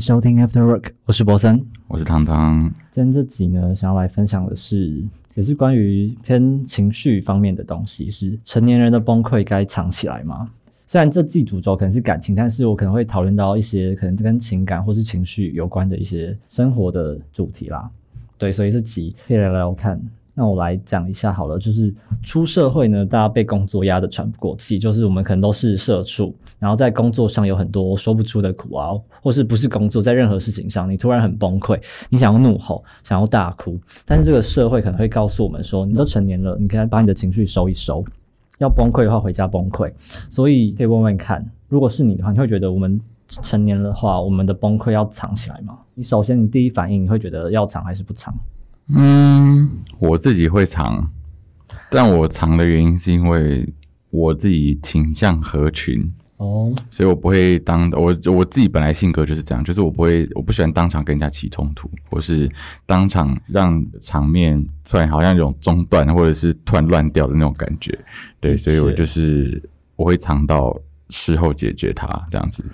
收听 After Work，我是博森，我是汤汤。今天这集呢，想要来分享的是，也是关于偏情绪方面的东西，是成年人的崩溃该藏起来吗？虽然这季主轴可能是感情，但是我可能会讨论到一些可能跟情感或是情绪有关的一些生活的主题啦。对，所以这集可以来聊聊看。那我来讲一下好了，就是出社会呢，大家被工作压得喘不过气，就是我们可能都是社畜，然后在工作上有很多说不出的苦熬，或是不是工作，在任何事情上，你突然很崩溃，你想要怒吼，想要大哭，但是这个社会可能会告诉我们说，你都成年了，你可以把你的情绪收一收，要崩溃的话回家崩溃。所以可以问问看，如果是你的话，你会觉得我们成年的话，我们的崩溃要藏起来吗？你首先你第一反应你会觉得要藏还是不藏？嗯，我自己会藏，但我藏的原因是因为我自己倾向合群哦，所以我不会当我我自己本来性格就是这样，就是我不会我不喜欢当场跟人家起冲突，或是当场让场面突然好像有种中断，或者是突然乱掉的那种感觉，对，所以我就是我会藏到事后解决它这样子。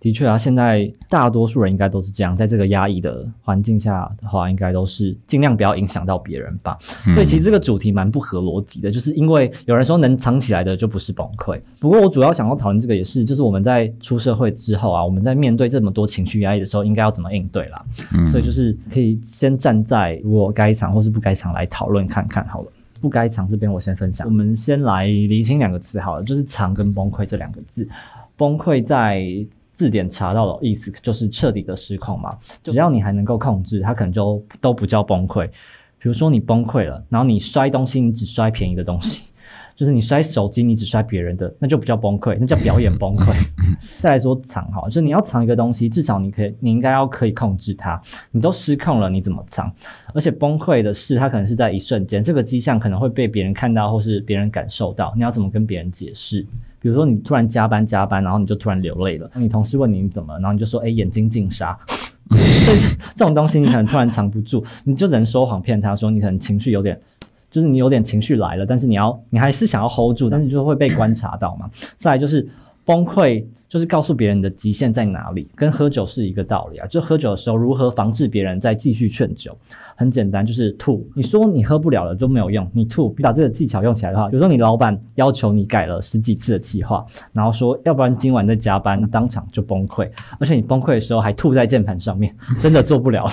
的确啊，现在大多数人应该都是这样，在这个压抑的环境下的话，应该都是尽量不要影响到别人吧。所以其实这个主题蛮不合逻辑的，就是因为有人说能藏起来的就不是崩溃。不过我主要想要讨论这个也是，就是我们在出社会之后啊，我们在面对这么多情绪压抑的时候，应该要怎么应对啦。所以就是可以先站在如果该藏或是不该藏来讨论看看好了。不该藏这边我先分享，我们先来厘清两个词好了，就是藏跟崩溃这两个字。崩溃在字典查到的意思就是彻底的失控嘛，只要你还能够控制，它可能就都不叫崩溃。比如说你崩溃了，然后你摔东西，你只摔便宜的东西，就是你摔手机，你只摔别人的，那就不叫崩溃，那叫表演崩溃。再来说藏哈，就你要藏一个东西，至少你可以，你应该要可以控制它。你都失控了，你怎么藏？而且崩溃的事，它可能是在一瞬间，这个迹象可能会被别人看到，或是别人感受到，你要怎么跟别人解释？比如说你突然加班加班，然后你就突然流泪了。你同事问你怎么，然后你就说哎眼睛进沙。所以 这种东西你可能突然藏不住，你就只能说谎骗他说你可能情绪有点，就是你有点情绪来了，但是你要你还是想要 hold 住，但是你就会被观察到嘛。再来就是崩溃。就是告诉别人的极限在哪里，跟喝酒是一个道理啊。就喝酒的时候，如何防止别人再继续劝酒？很简单，就是吐。你说你喝不了了都没有用，你吐。你把这个技巧用起来的话，比如说你老板要求你改了十几次的计划，然后说要不然今晚再加班，当场就崩溃。而且你崩溃的时候还吐在键盘上面，真的做不了。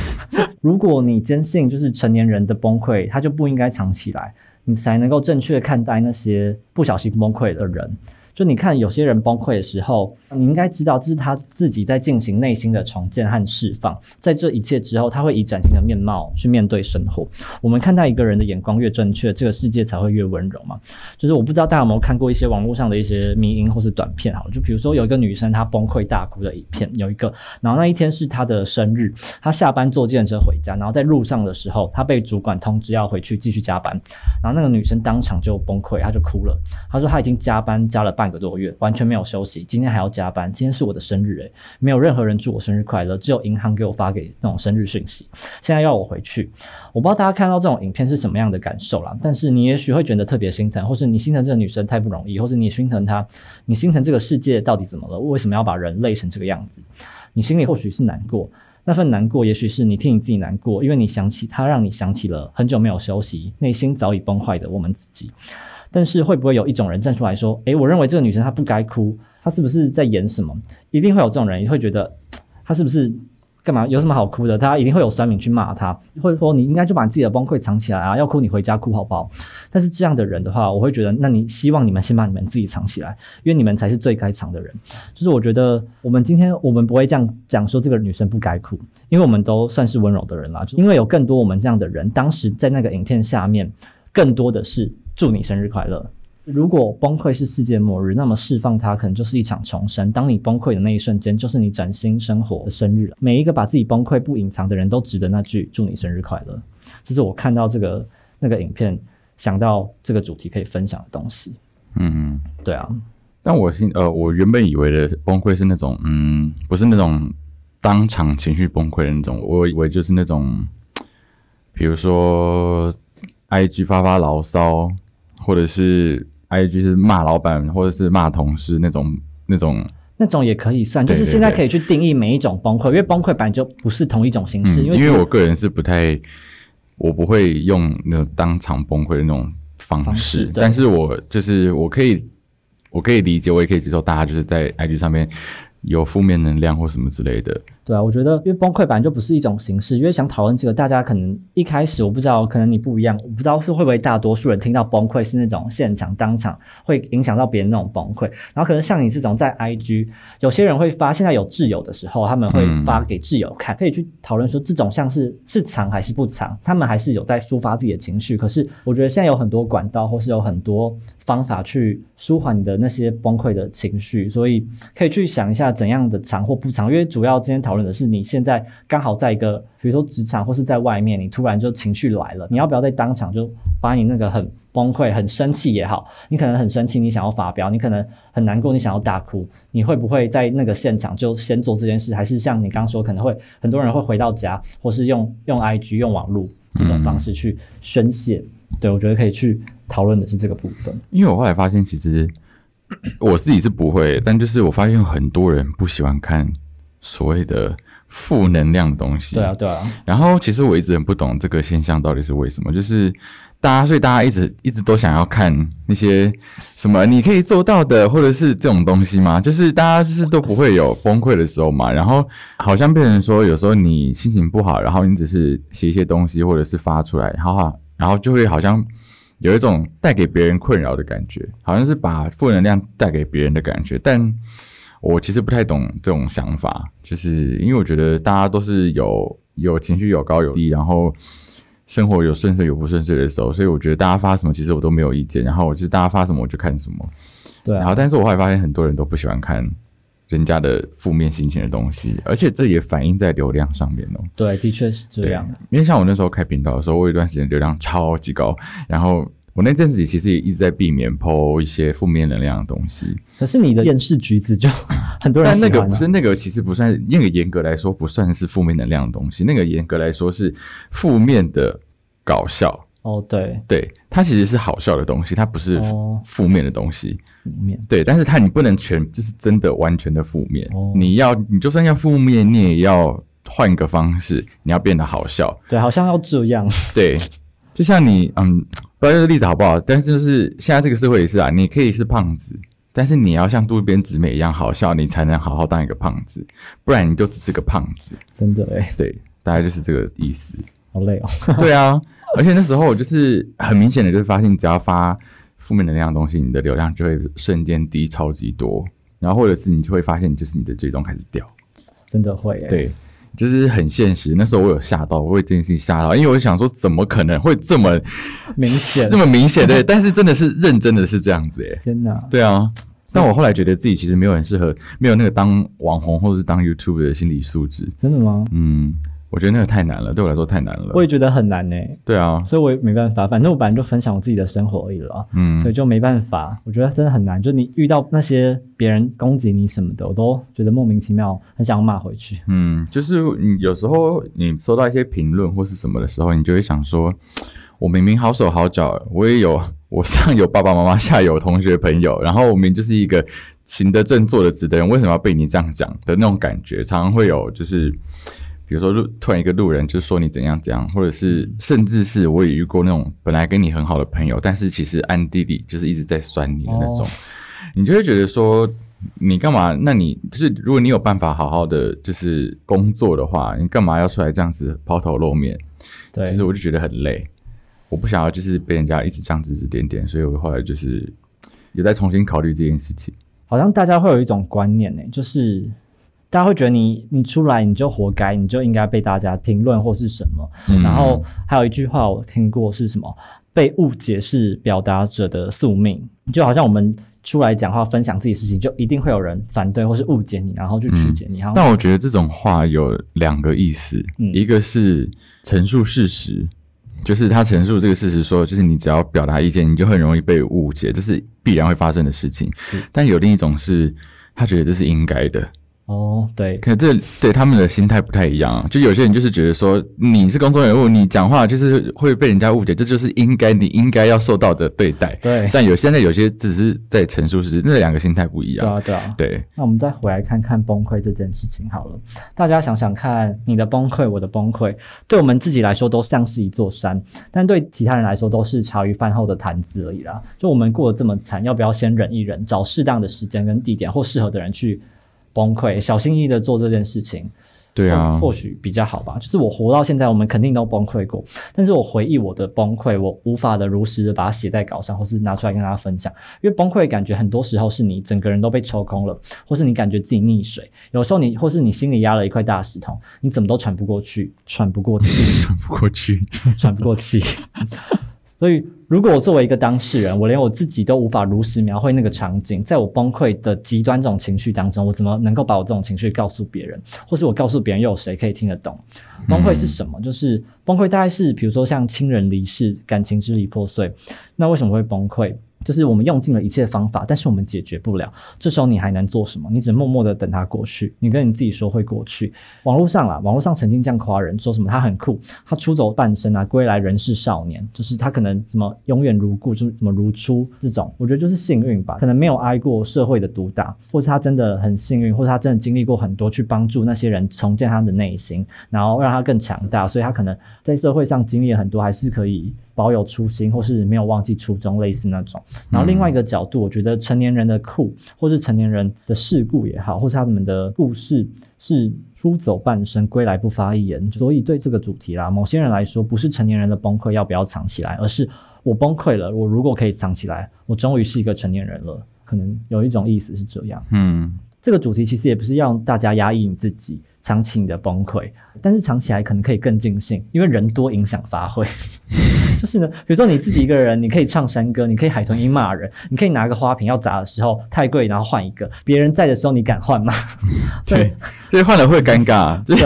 如果你坚信就是成年人的崩溃，他就不应该藏起来，你才能够正确看待那些不小心崩溃的人。就你看，有些人崩溃的时候，你应该知道这是他自己在进行内心的重建和释放。在这一切之后，他会以崭新的面貌去面对生活。我们看待一个人的眼光越正确，这个世界才会越温柔嘛。就是我不知道大家有没有看过一些网络上的一些迷音或是短片，好，就比如说有一个女生她崩溃大哭的影片，有一个，然后那一天是她的生日，她下班坐电车回家，然后在路上的时候，她被主管通知要回去继续加班，然后那个女生当场就崩溃，她就哭了，她说她已经加班加了半。个多月完全没有休息，今天还要加班。今天是我的生日，诶，没有任何人祝我生日快乐，只有银行给我发给那种生日讯息。现在要我回去，我不知道大家看到这种影片是什么样的感受啦。但是你也许会觉得特别心疼，或是你心疼这个女生太不容易，或是你心疼她，你心疼这个世界到底怎么了？为什么要把人累成这个样子？你心里或许是难过，那份难过也许是你替你自己难过，因为你想起他，让你想起了很久没有休息，内心早已崩坏的我们自己。但是会不会有一种人站出来说：“诶，我认为这个女生她不该哭，她是不是在演什么？”一定会有这种人，会觉得 她是不是干嘛？有什么好哭的？他一定会有酸民去骂她，或者说你应该就把自己的崩溃藏起来啊！要哭你回家哭好不好？但是这样的人的话，我会觉得，那你希望你们先把你们自己藏起来，因为你们才是最该藏的人。就是我觉得我们今天我们不会这样讲说这个女生不该哭，因为我们都算是温柔的人啦。因为有更多我们这样的人，当时在那个影片下面，更多的是。祝你生日快乐！如果崩溃是世界末日，那么释放它可能就是一场重生。当你崩溃的那一瞬间，就是你崭新生活的生日。每一个把自己崩溃不隐藏的人都值得那句“祝你生日快乐”。这是我看到这个那个影片想到这个主题可以分享的东西。嗯，对啊。但我心呃，我原本以为的崩溃是那种嗯，不是那种当场情绪崩溃的那种。我以为就是那种，比如说 IG 发发牢骚。或者是 I G 是骂老板，或者是骂同事那种那种那种也可以算，就是现在可以去定义每一种崩溃，因为崩溃本来就不是同一种形式。因为因为我个人是不太，我不会用那种当场崩溃的那种方式，但是我就是我可以，我可以理解，我也可以接受大家就是在 IG 上面有负面能量或什么之类的。对啊，我觉得因为崩溃本来就不是一种形式，因为想讨论这个，大家可能一开始我不知道，可能你不一样，我不知道是会不会大多数人听到崩溃是那种现场当场会影响到别人那种崩溃，然后可能像你这种在 IG，有些人会发，现在有挚友的时候，他们会发给挚友看，可以去讨论说这种像是是藏还是不藏，他们还是有在抒发自己的情绪。可是我觉得现在有很多管道或是有很多方法去舒缓你的那些崩溃的情绪，所以可以去想一下怎样的藏或不藏，因为主要今天讨论。的是你现在刚好在一个，比如说职场或是在外面，你突然就情绪来了，你要不要在当场就把你那个很崩溃、很生气也好，你可能很生气，你想要发飙，你可能很难过，你想要大哭，你会不会在那个现场就先做这件事？还是像你刚刚说，可能会很多人会回到家，或是用用 IG、用网络这种方式去宣泄？对我觉得可以去讨论的是这个部分。因为我后来发现，其实我自己是不会，但就是我发现很多人不喜欢看。所谓的负能量的东西，对啊，对啊。然后其实我一直很不懂这个现象到底是为什么，就是大家，所以大家一直一直都想要看那些什么你可以做到的，或者是这种东西吗？就是大家就是都不会有崩溃的时候嘛。然后好像变成说，有时候你心情不好，然后你只是写一些东西，或者是发出来，然后然后就会好像有一种带给别人困扰的感觉，好像是把负能量带给别人的感觉，但。我其实不太懂这种想法，就是因为我觉得大家都是有有情绪有高有低，然后生活有顺遂有不顺遂的时候，所以我觉得大家发什么其实我都没有意见，然后我就是大家发什么我就看什么，对。然后但是我后来发现很多人都不喜欢看人家的负面心情的东西，而且这也反映在流量上面哦。对，的确是这样。因为像我那时候开频道的时候，我有一段时间流量超级高，然后。我那阵子其实也一直在避免抛一些负面能量的东西。可是你的厌世橘子就很多人但那个不是那个，其实不算那个严格来说不算是负面能量的东西。那个严格来说是负面的搞笑。哦，对，对，它其实是好笑的东西，它不是负面的东西。负面对，但是它你不能全就是真的完全的负面。你要你就算要负面，你也要换个方式，你要变得好笑。对，好像要这样。对。就像你，嗯，不知道这个例子好不好，但是就是现在这个社会也是啊，你可以是胖子，但是你要像渡边直美一样好笑，你才能好好当一个胖子，不然你就只是个胖子。真的哎，对，大概就是这个意思。好累哦。对啊，而且那时候我就是很明显的，就是发现只要发负面能量的东西，你的流量就会瞬间低超级多，然后或者是你就会发现，就是你的追踪开始掉。真的会，对。就是很现实，那时候我有吓到，我为这件事情吓到，因为我想说，怎么可能会这么明显，这么明显对？但是真的是认真的是这样子，哎，天哪！对啊，但我后来觉得自己其实没有很适合，没有那个当网红或者是当 YouTube 的心理素质，真的吗？嗯。我觉得那个太难了，对我来说太难了。我也觉得很难呢。对啊，所以我也没办法。反正我本来就分享我自己的生活而已了，嗯，所以就没办法。我觉得真的很难，就你遇到那些别人攻击你什么的，我都觉得莫名其妙，很想要骂回去。嗯，就是你有时候你收到一些评论或是什么的时候，你就会想说，我明明好手好脚，我也有 我上有爸爸妈妈，下有同学朋友，然后我明明就是一个行得正坐得直的人，为什么要被你这样讲的那种感觉，常常会有就是。比如说路突然一个路人就说你怎样怎样，或者是甚至是我也遇过那种本来跟你很好的朋友，但是其实暗地里就是一直在酸你的那种，你就会觉得说你干嘛？那你就是如果你有办法好好的就是工作的话，你干嘛要出来这样子抛头露面？对，其实我就觉得很累，我不想要就是被人家一直这样指指点点，所以我后来就是也在重新考虑这件事情。好像大家会有一种观念呢，就是。大家会觉得你你出来你就活该，你就应该被大家评论或是什么。然后还有一句话我听过是什么？被误解是表达者的宿命，就好像我们出来讲话分享自己事情，就一定会有人反对或是误解你，然后去曲解你。但我觉得这种话有两个意思，一个是陈述事实，就是他陈述这个事实，说就是你只要表达意见，你就很容易被误解，这是必然会发生的事情。但有另一种是他觉得这是应该的。哦，对，可这对他们的心态不太一样。就有些人就是觉得说，你是公众人物，你讲话就是会被人家误解，这就是应该你应该要受到的对待。对，但有现在有些只是在陈述事实，那两个心态不一样。对啊，对啊，对。那我们再回来看看崩溃这件事情好了。大家想想看，你的崩溃，我的崩溃，对我们自己来说都像是一座山，但对其他人来说都是茶余饭后的谈资而已啦。就我们过得这么惨，要不要先忍一忍，找适当的时间跟地点或适合的人去？崩溃，小心翼翼的做这件事情，对啊，或许比较好吧。就是我活到现在，我们肯定都崩溃过，但是我回忆我的崩溃，我无法的如实的把它写在稿上，或是拿出来跟大家分享。因为崩溃感觉很多时候是你整个人都被抽空了，或是你感觉自己溺水，有时候你或是你心里压了一块大石头，你怎么都喘不过去，喘不过气，喘不过去，喘不过气。所以，如果我作为一个当事人，我连我自己都无法如实描绘那个场景，在我崩溃的极端这种情绪当中，我怎么能够把我这种情绪告诉别人，或是我告诉别人又有谁可以听得懂？崩溃是什么？就是崩溃大概是，比如说像亲人离世、感情支离破碎，那为什么会崩溃？就是我们用尽了一切方法，但是我们解决不了。这时候你还能做什么？你只能默默的等它过去。你跟你自己说会过去。网络上啊，网络上曾经这样夸人，说什么他很酷，他出走半生啊，归来仍是少年。就是他可能什么永远如故，就是什么如初这种。我觉得就是幸运吧，可能没有挨过社会的毒打，或者他真的很幸运，或者他真的经历过很多，去帮助那些人重建他的内心，然后让他更强大。所以他可能在社会上经历了很多，还是可以。保有初心，或是没有忘记初衷，类似那种。然后另外一个角度，我觉得成年人的酷，或是成年人的事故也好，或是他们的故事是出走半生，归来不发一言。所以对这个主题啦，某些人来说，不是成年人的崩溃要不要藏起来，而是我崩溃了，我如果可以藏起来，我终于是一个成年人了。可能有一种意思是这样。嗯，这个主题其实也不是让大家压抑你自己。藏起你的崩溃，但是藏起来可能可以更尽兴，因为人多影响发挥。就是呢，比如说你自己一个人，你可以唱山歌，你可以海豚音骂人，你可以拿个花瓶要砸的时候太贵，然后换一个。别人在的时候，你敢换吗？对，所以换了会尴尬。对，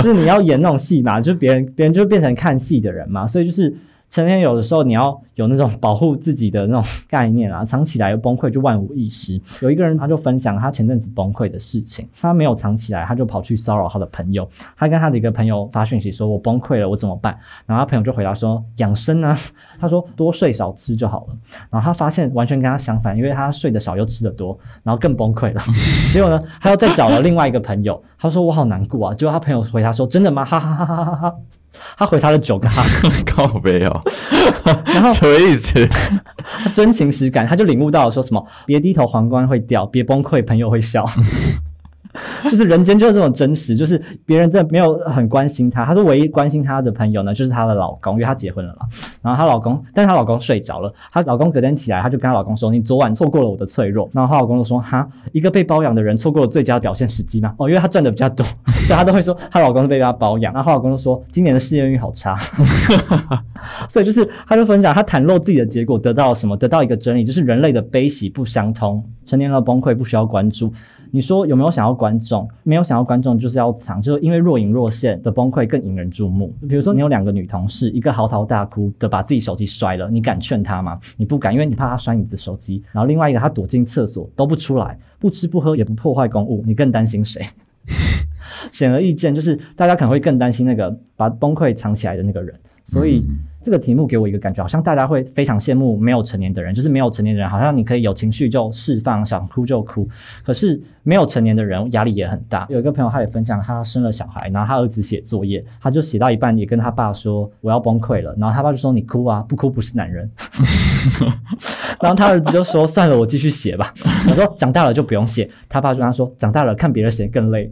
就是你要演那种戏嘛，就是别人别人就变成看戏的人嘛，所以就是。成天有的时候你要有那种保护自己的那种概念啊，藏起来又崩溃就万无一失。有一个人他就分享他前阵子崩溃的事情，他没有藏起来，他就跑去骚扰他的朋友。他跟他的一个朋友发讯息说：“我崩溃了，我怎么办？”然后他朋友就回答说：“养生啊。” 他说：“多睡少吃就好了。”然后他发现完全跟他相反，因为他睡得少又吃得多，然后更崩溃了。结果呢，他又再找了另外一个朋友，他说：“我好难过啊。”结果他朋友回答说：“真的吗？”哈哈哈哈哈哈。他回他的九个哈，靠背哦，然后什么意思？真情实感，他就领悟到了，说什么别低头皇冠会掉，别崩溃朋友会笑。就是人间就是这种真实，就是别人真的没有很关心她，她说唯一关心她的朋友呢，就是她的老公，因为她结婚了嘛。然后她老公，但是她老公睡着了，她老公隔天起来，她就跟她老公说：“你昨晚错过了我的脆弱。”然后她老公就说：“哈，一个被包养的人错过了最佳表现时机吗？”哦，因为她赚的比较多，所以她都会说她老公是被她包养。然后她老公就说：“今年的事业运好差。” 所以就是她就分享她袒露自己的结果得到了什么？得到一个真理，就是人类的悲喜不相通。成年了崩溃不需要关注，你说有没有想要观众？没有想要观众就是要藏，就是因为若隐若现的崩溃更引人注目。比如说你有两个女同事，一个嚎啕大哭的把自己手机摔了，你敢劝她吗？你不敢，因为你怕她摔你的手机。然后另外一个她躲进厕所都不出来，不吃不喝也不破坏公物，你更担心谁？显而易见，就是大家可能会更担心那个把崩溃藏起来的那个人，所以。这个题目给我一个感觉，好像大家会非常羡慕没有成年的人，就是没有成年的人，好像你可以有情绪就释放，想哭就哭。可是没有成年的人压力也很大。有一个朋友他也分享，他生了小孩，然后他儿子写作业，他就写到一半也跟他爸说我要崩溃了，然后他爸就说你哭啊，不哭不是男人。然后他儿子就说算了，我继续写吧。我说长大了就不用写。他爸就跟他说长大了看别人写更累。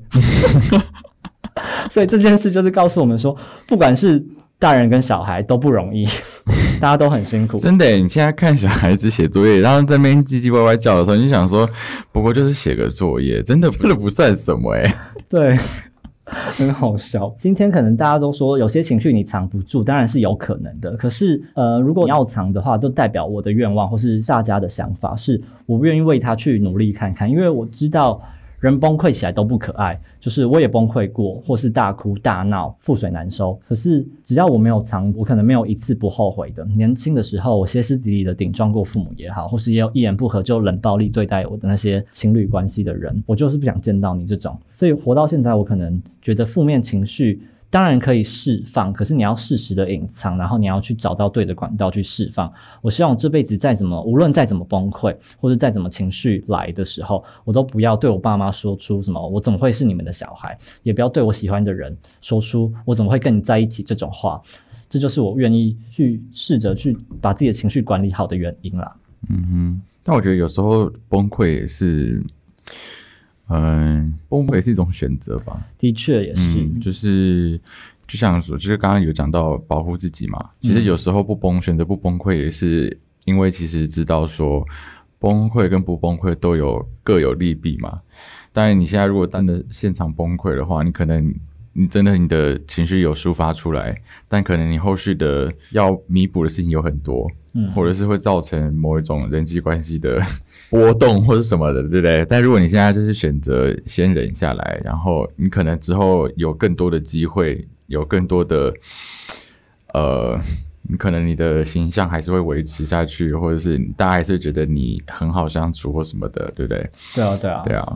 所以这件事就是告诉我们说，不管是。大人跟小孩都不容易，大家都很辛苦。真的，你现在看小孩子写作业，然后在那边唧唧歪歪叫的时候，你就想说，不过就是写个作业，真的不是不算什么哎。对，很好笑。今天可能大家都说有些情绪你藏不住，当然是有可能的。可是，呃，如果你要藏的话，就代表我的愿望或是大家的想法，是我不愿意为他去努力看看，因为我知道。人崩溃起来都不可爱，就是我也崩溃过，或是大哭大闹、覆水难收。可是只要我没有藏，我可能没有一次不后悔的。年轻的时候，我歇斯底里的顶撞过父母也好，或是也有一言不合就冷暴力对待我的那些情侣关系的人，我就是不想见到你这种。所以活到现在，我可能觉得负面情绪。当然可以释放，可是你要适时的隐藏，然后你要去找到对的管道去释放。我希望我这辈子再怎么，无论再怎么崩溃，或者再怎么情绪来的时候，我都不要对我爸妈说出什么“我怎么会是你们的小孩”，也不要对我喜欢的人说出“我怎么会跟你在一起”这种话。这就是我愿意去试着去把自己的情绪管理好的原因啦。嗯哼，但我觉得有时候崩溃也是。嗯，崩溃是一种选择吧？的确也是，就是就像说，就是刚刚有讲到保护自己嘛。其实有时候不崩，选择不崩溃，也是因为其实知道说崩溃跟不崩溃都有各有利弊嘛。当然，你现在如果真的现场崩溃的话，你可能。你真的你的情绪有抒发出来，但可能你后续的要弥补的事情有很多，嗯，或者是会造成某一种人际关系的 波动或者什么的，对不对？但如果你现在就是选择先忍下来，然后你可能之后有更多的机会，有更多的，呃，你可能你的形象还是会维持下去，或者是大家还是觉得你很好相处或什么的，对不对？对啊，对啊，对啊。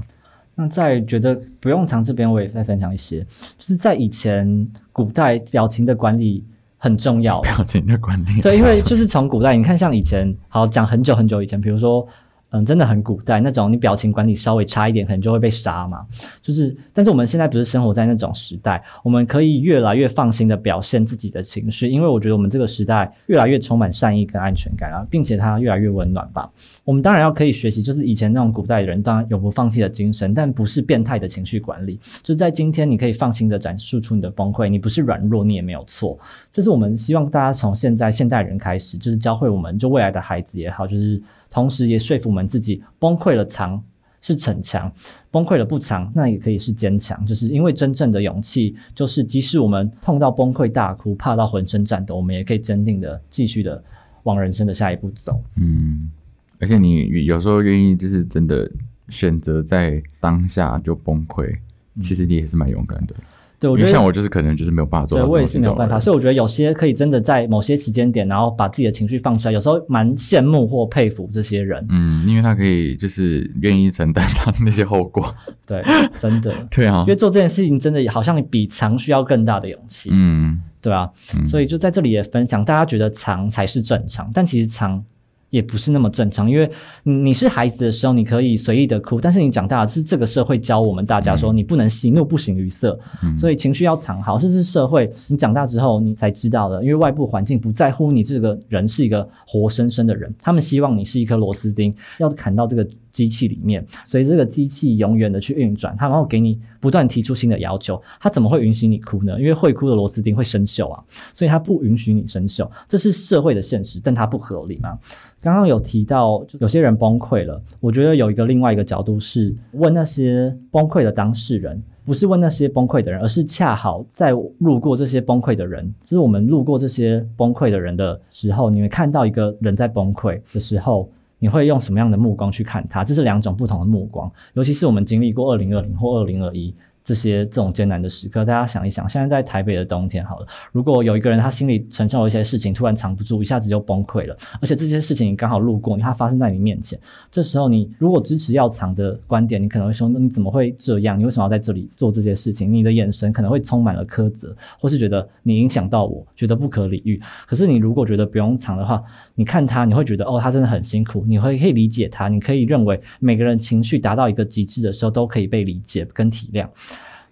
那在觉得不用藏这边，我也再分享一些，就是在以前古代表情的管理很重要。表情的管理，对，因为就是从古代，你看像以前，好讲很久很久以前，比如说。嗯，真的很古代那种，你表情管理稍微差一点，可能就会被杀嘛。就是，但是我们现在不是生活在那种时代，我们可以越来越放心的表现自己的情绪，因为我觉得我们这个时代越来越充满善意跟安全感啊，并且它越来越温暖吧。我们当然要可以学习，就是以前那种古代人当然永不放弃的精神，但不是变态的情绪管理。就在今天，你可以放心的展示出你的崩溃，你不是软弱，你也没有错。就是我们希望大家从现在现代人开始，就是教会我们，就未来的孩子也好，就是。同时也说服我们自己，崩溃了藏是逞强，崩溃了不藏那也可以是坚强。就是因为真正的勇气，就是即使我们痛到崩溃大哭，怕到浑身颤抖，我们也可以坚定的继续的往人生的下一步走。嗯，而且你有时候愿意就是真的选择在当下就崩溃，其实你也是蛮勇敢的。对，我觉得像我就是可能就是没有办法做到。对我也是没有办法，所以我觉得有些可以真的在某些时间点，然后把自己的情绪放出来，有时候蛮羡慕或佩服这些人。嗯，因为他可以就是愿意承担他那些后果。对，真的。对啊，因为做这件事情真的好像比藏需要更大的勇气。嗯，对啊。所以就在这里也分享，大家觉得藏才是正常，但其实藏。也不是那么正常，因为你是孩子的时候，你可以随意的哭，但是你长大是这个社会教我们大家说，你不能喜怒不形于色，所以情绪要藏好。这是社会，你长大之后你才知道的，因为外部环境不在乎你这个人是一个活生生的人，他们希望你是一颗螺丝钉，要砍到这个。机器里面，所以这个机器永远的去运转，它然后给你不断提出新的要求，它怎么会允许你哭呢？因为会哭的螺丝钉会生锈啊，所以它不允许你生锈，这是社会的现实，但它不合理嘛。刚刚有提到，有些人崩溃了，我觉得有一个另外一个角度是问那些崩溃的当事人，不是问那些崩溃的人，而是恰好在路过这些崩溃的人，就是我们路过这些崩溃的人的时候，你会看到一个人在崩溃的时候。你会用什么样的目光去看它？这是两种不同的目光，尤其是我们经历过二零二零或二零二一。这些这种艰难的时刻，大家想一想，现在在台北的冬天，好了，如果有一个人他心里承受一些事情，突然藏不住，一下子就崩溃了，而且这些事情你刚好路过，它发生在你面前，这时候你如果支持要藏的观点，你可能会说，那你怎么会这样？你为什么要在这里做这些事情？你的眼神可能会充满了苛责，或是觉得你影响到我，觉得不可理喻。可是你如果觉得不用藏的话，你看他，你会觉得哦，他真的很辛苦，你会可以理解他，你可以认为每个人情绪达到一个极致的时候，都可以被理解跟体谅。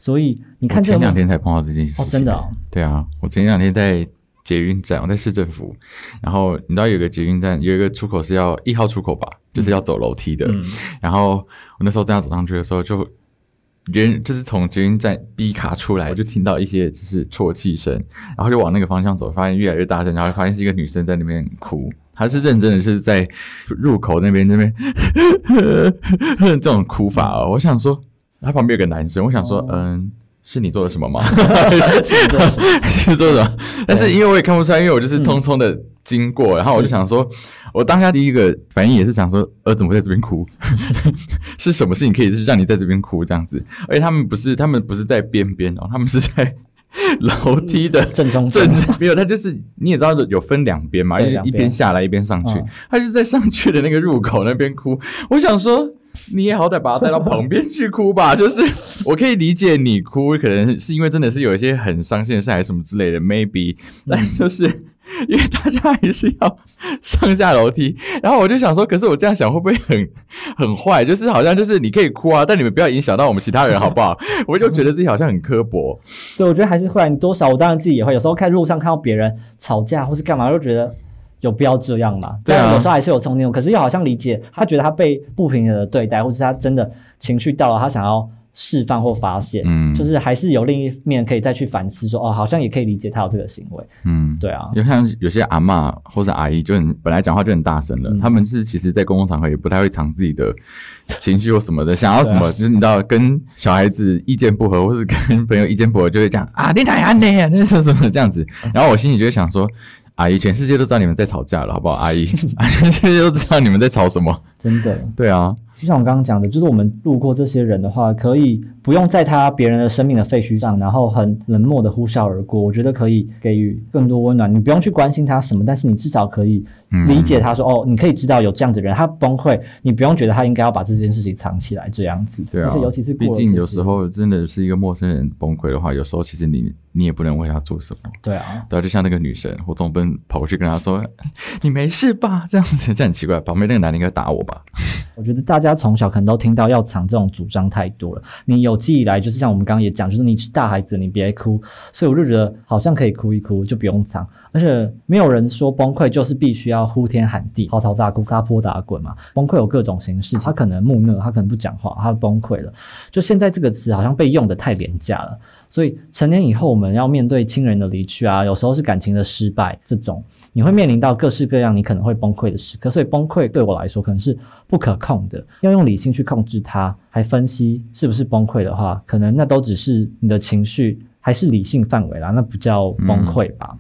所以你看，前两天才碰到这件事情，真的，对啊，我前两天在捷运站，我在市政府，然后你知道有个捷运站有一个出口是要一号出口吧，就是要走楼梯的，然后我那时候正要走上去的时候，就人就是从捷运站 B 卡出来，我就听到一些就是啜泣声，然后就往那个方向走，发现越来越大声，然后发现是一个女生在那边哭，她是认真的，是在入口那边那边 这种哭法哦，我想说。他旁边有个男生，我想说，嗯，是你做了什么吗？是做什么？但是因为我也看不出来，因为我就是匆匆的经过，然后我就想说，我当下第一个反应也是想说，呃，怎么在这边哭？是什么事情可以是让你在这边哭这样子？而且他们不是，他们不是在边边哦，他们是在楼梯的正中正，没有，他就是你也知道有分两边嘛，一一边下来一边上去，他就在上去的那个入口那边哭。我想说。你也好歹把他带到旁边去哭吧，就是我可以理解你哭，可能是因为真的是有一些很伤心的事还是什么之类的，maybe，但就是因为大家还是要上下楼梯，然后我就想说，可是我这样想会不会很很坏？就是好像就是你可以哭啊，但你们不要影响到我们其他人，好不好？我就觉得自己好像很刻薄。对，我觉得还是会，你多少我当然自己也会，有时候看路上看到别人吵架或是干嘛，就觉得。有必要这样吗？对啊，有时候还是有冲动，可是又好像理解他觉得他被不平等的对待，或是他真的情绪到了，他想要释放或发泄，嗯，就是还是有另一面可以再去反思，说哦，好像也可以理解他有这个行为，嗯，对啊，就像有些阿妈或者阿姨就很本来讲话就很大声了，他们是其实在公共场合也不太会藏自己的情绪或什么的，想要什么就是你知道跟小孩子意见不合，或是跟朋友意见不合，就会讲啊你太安的，那什么什么这样子，然后我心里就会想说。阿姨，全世界都知道你们在吵架了，好不好？阿姨，全世界都知道你们在吵什么？真的？对啊。就像我刚刚讲的，就是我们路过这些人的话，可以不用在他别人的生命的废墟上，然后很冷漠的呼啸而过。我觉得可以给予更多温暖。你不用去关心他什么，但是你至少可以理解他说：“哦，你可以知道有这样的人，他崩溃，你不用觉得他应该要把这件事情藏起来这样子。”对啊，而且尤其是毕竟有时候真的是一个陌生人崩溃的话，有时候其实你你也不能为他做什么。对啊，对啊，就像那个女生，我总不能跑过去跟她说：“你没事吧？”这样子，这很奇怪。旁边那个男的应该打我吧？我觉得大家从小可能都听。听到要藏这种主张太多了，你有记忆来就是像我们刚刚也讲，就是你是大孩子，你别哭，所以我就觉得好像可以哭一哭，就不用藏，而且没有人说崩溃就是必须要呼天喊地、嚎啕大哭、撒泼打滚嘛。崩溃有各种形式，他可能木讷，他可能不讲话，他崩溃了。就现在这个词好像被用的太廉价了，所以成年以后我们要面对亲人的离去啊，有时候是感情的失败，这种你会面临到各式各样你可能会崩溃的时刻，所以崩溃对我来说可能是不可控的，要用理性去控。控制它，还分析是不是崩溃的话，可能那都只是你的情绪，还是理性范围啦，那不叫崩溃吧。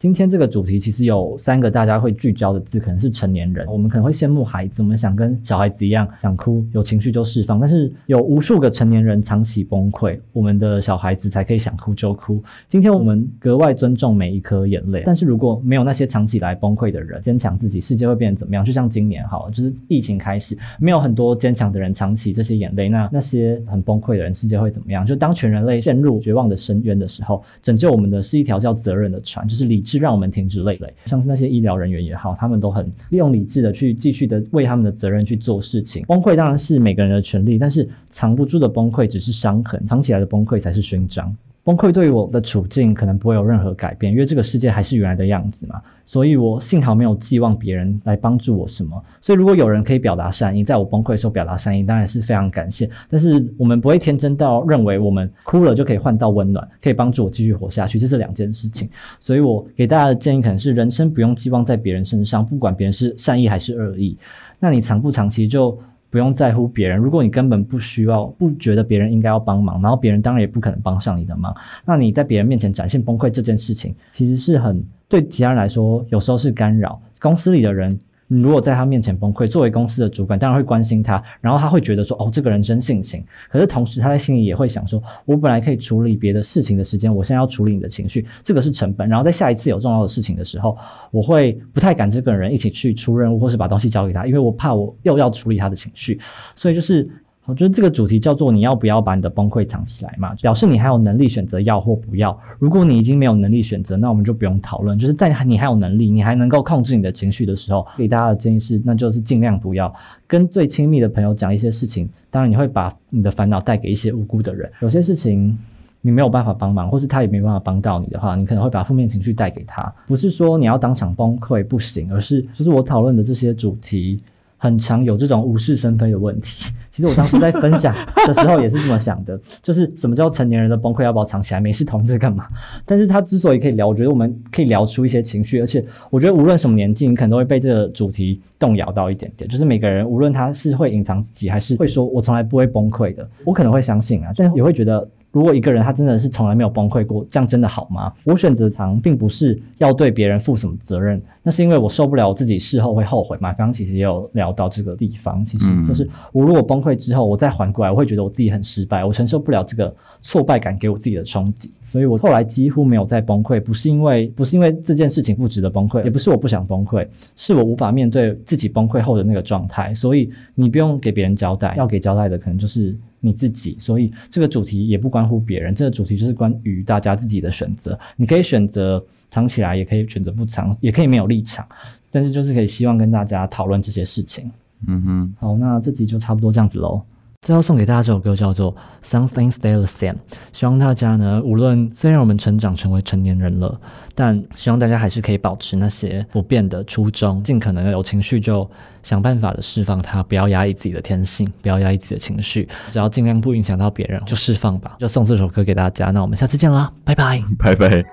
今天这个主题其实有三个大家会聚焦的字，可能是成年人。我们可能会羡慕孩子，我们想跟小孩子一样，想哭有情绪就释放。但是有无数个成年人长期崩溃，我们的小孩子才可以想哭就哭。今天我们格外尊重每一颗眼泪，但是如果没有那些藏起来崩溃的人，坚强自己，世界会变得怎么样？就像今年好，就是疫情开始，没有很多坚强的人藏起这些眼泪，那那些很崩溃的人，世界会怎么样？就当全人类陷入绝望的深渊的时候，拯救我们的是一条叫责任的船，就是理。是让我们停止累累，像是那些医疗人员也好，他们都很利用理智的去继续的为他们的责任去做事情。崩溃当然是每个人的权利，但是藏不住的崩溃只是伤痕，藏起来的崩溃才是勋章。崩溃对于我的处境可能不会有任何改变，因为这个世界还是原来的样子嘛。所以我幸好没有寄望别人来帮助我什么。所以如果有人可以表达善意，在我崩溃的时候表达善意，当然是非常感谢。但是我们不会天真到认为我们哭了就可以换到温暖，可以帮助我继续活下去，这是两件事情。所以我给大家的建议可能是：人生不用寄望在别人身上，不管别人是善意还是恶意。那你长不长期就。不用在乎别人，如果你根本不需要，不觉得别人应该要帮忙，然后别人当然也不可能帮上你的忙，那你在别人面前展现崩溃这件事情，其实是很对其他人来说，有时候是干扰公司里的人。你如果在他面前崩溃，作为公司的主管，当然会关心他，然后他会觉得说，哦，这个人真性情。可是同时他在心里也会想说，我本来可以处理别的事情的时间，我现在要处理你的情绪，这个是成本。然后在下一次有重要的事情的时候，我会不太敢这个人一起去出任务，或是把东西交给他，因为我怕我又要处理他的情绪，所以就是。我觉得这个主题叫做“你要不要把你的崩溃藏起来”嘛，表示你还有能力选择要或不要。如果你已经没有能力选择，那我们就不用讨论。就是在你还有能力，你还能够控制你的情绪的时候，给大家的建议是，那就是尽量不要跟最亲密的朋友讲一些事情。当然，你会把你的烦恼带给一些无辜的人。有些事情你没有办法帮忙，或是他也没办法帮到你的话，你可能会把负面情绪带给他。不是说你要当场崩溃不行，而是就是我讨论的这些主题。很常有这种无事生非的问题。其实我当初在分享的时候也是这么想的，就是什么叫成年人的崩溃要不要藏起来？没事同志干嘛？但是他之所以可以聊，我觉得我们可以聊出一些情绪，而且我觉得无论什么年纪，你可能都会被这个主题动摇到一点点。就是每个人，无论他是会隐藏自己，还是会说我从来不会崩溃的，我可能会相信啊，但也会觉得。如果一个人他真的是从来没有崩溃过，这样真的好吗？我选择糖，并不是要对别人负什么责任，那是因为我受不了我自己事后会后悔嘛。刚刚其实也有聊到这个地方，其实就是我如果崩溃之后，我再缓过来，我会觉得我自己很失败，我承受不了这个挫败感给我自己的冲击。所以我后来几乎没有再崩溃，不是因为不是因为这件事情不值得崩溃，也不是我不想崩溃，是我无法面对自己崩溃后的那个状态。所以你不用给别人交代，要给交代的可能就是你自己。所以这个主题也不关乎别人，这个主题就是关于大家自己的选择。你可以选择藏起来，也可以选择不藏，也可以没有立场，但是就是可以希望跟大家讨论这些事情。嗯哼，好，那这集就差不多这样子喽。最后送给大家这首歌叫做《Something Stay the Same》，希望大家呢，无论虽然我们成长成为成年人了，但希望大家还是可以保持那些不变的初衷，尽可能有情绪就想办法的释放它，不要压抑自己的天性，不要压抑自己的情绪，只要尽量不影响到别人就释放吧。就送这首歌给大家，那我们下次见啦，拜拜，拜拜。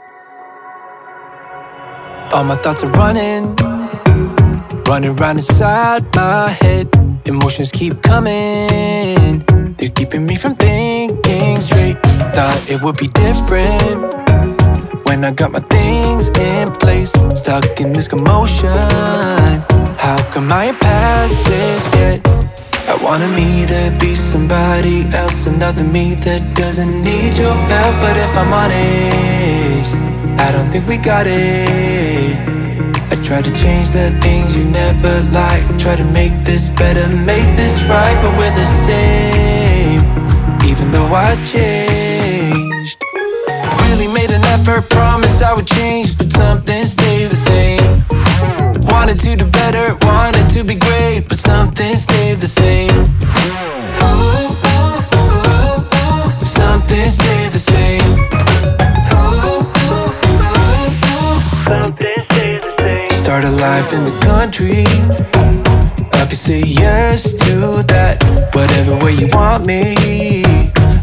Emotions keep coming, they're keeping me from thinking straight. Thought it would be different when I got my things in place. Stuck in this commotion. How come I ain't past this yet? I wanted me to be somebody else, another me that doesn't need your help. But if I'm honest, I don't think we got it. I try to change the things you never liked. Try to make this better, make this right, but we're the same. Even though I changed, really made an effort, promised I would change, but something stayed the same. Wanted to do better, wanted to be great, but something stayed the same. Life in the country. I can say yes to that. Whatever way you want me.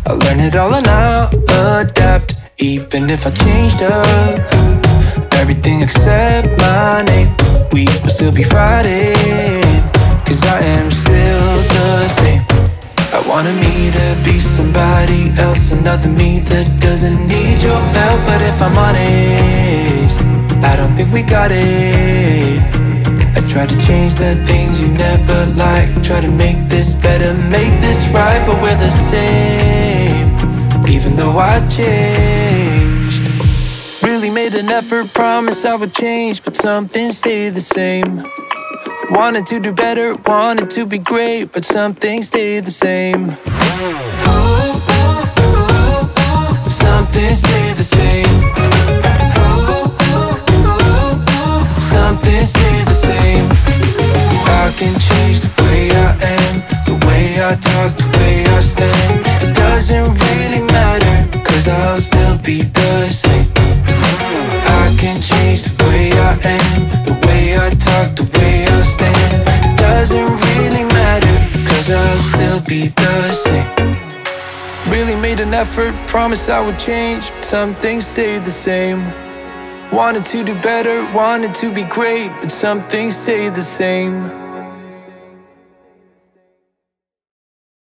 I'll learn it all and I'll adapt. Even if I changed up everything except my name, we will still be Friday. Cause I am still the same. I wanted me to be somebody else, another me that doesn't need your help. But if I'm honest, I don't think we got it. I try to change the things you never liked. Try to make this better, make this right, but we're the same. Even though I changed. Really made an effort, promised I would change, but something stayed the same. Wanted to do better, wanted to be great, but something stayed the same. Something stayed the same. Can change the way I am The way I talk, the way I stand. It doesn't really matter Cause I'll still be the same. I can change the way I am The way I talk, the way I stand. It doesn't really matter Cause I'll still be the same. Really made an effort, promised I would change But some things stayed the same. Wanted to do better, wanted to be great, but some things stay the same.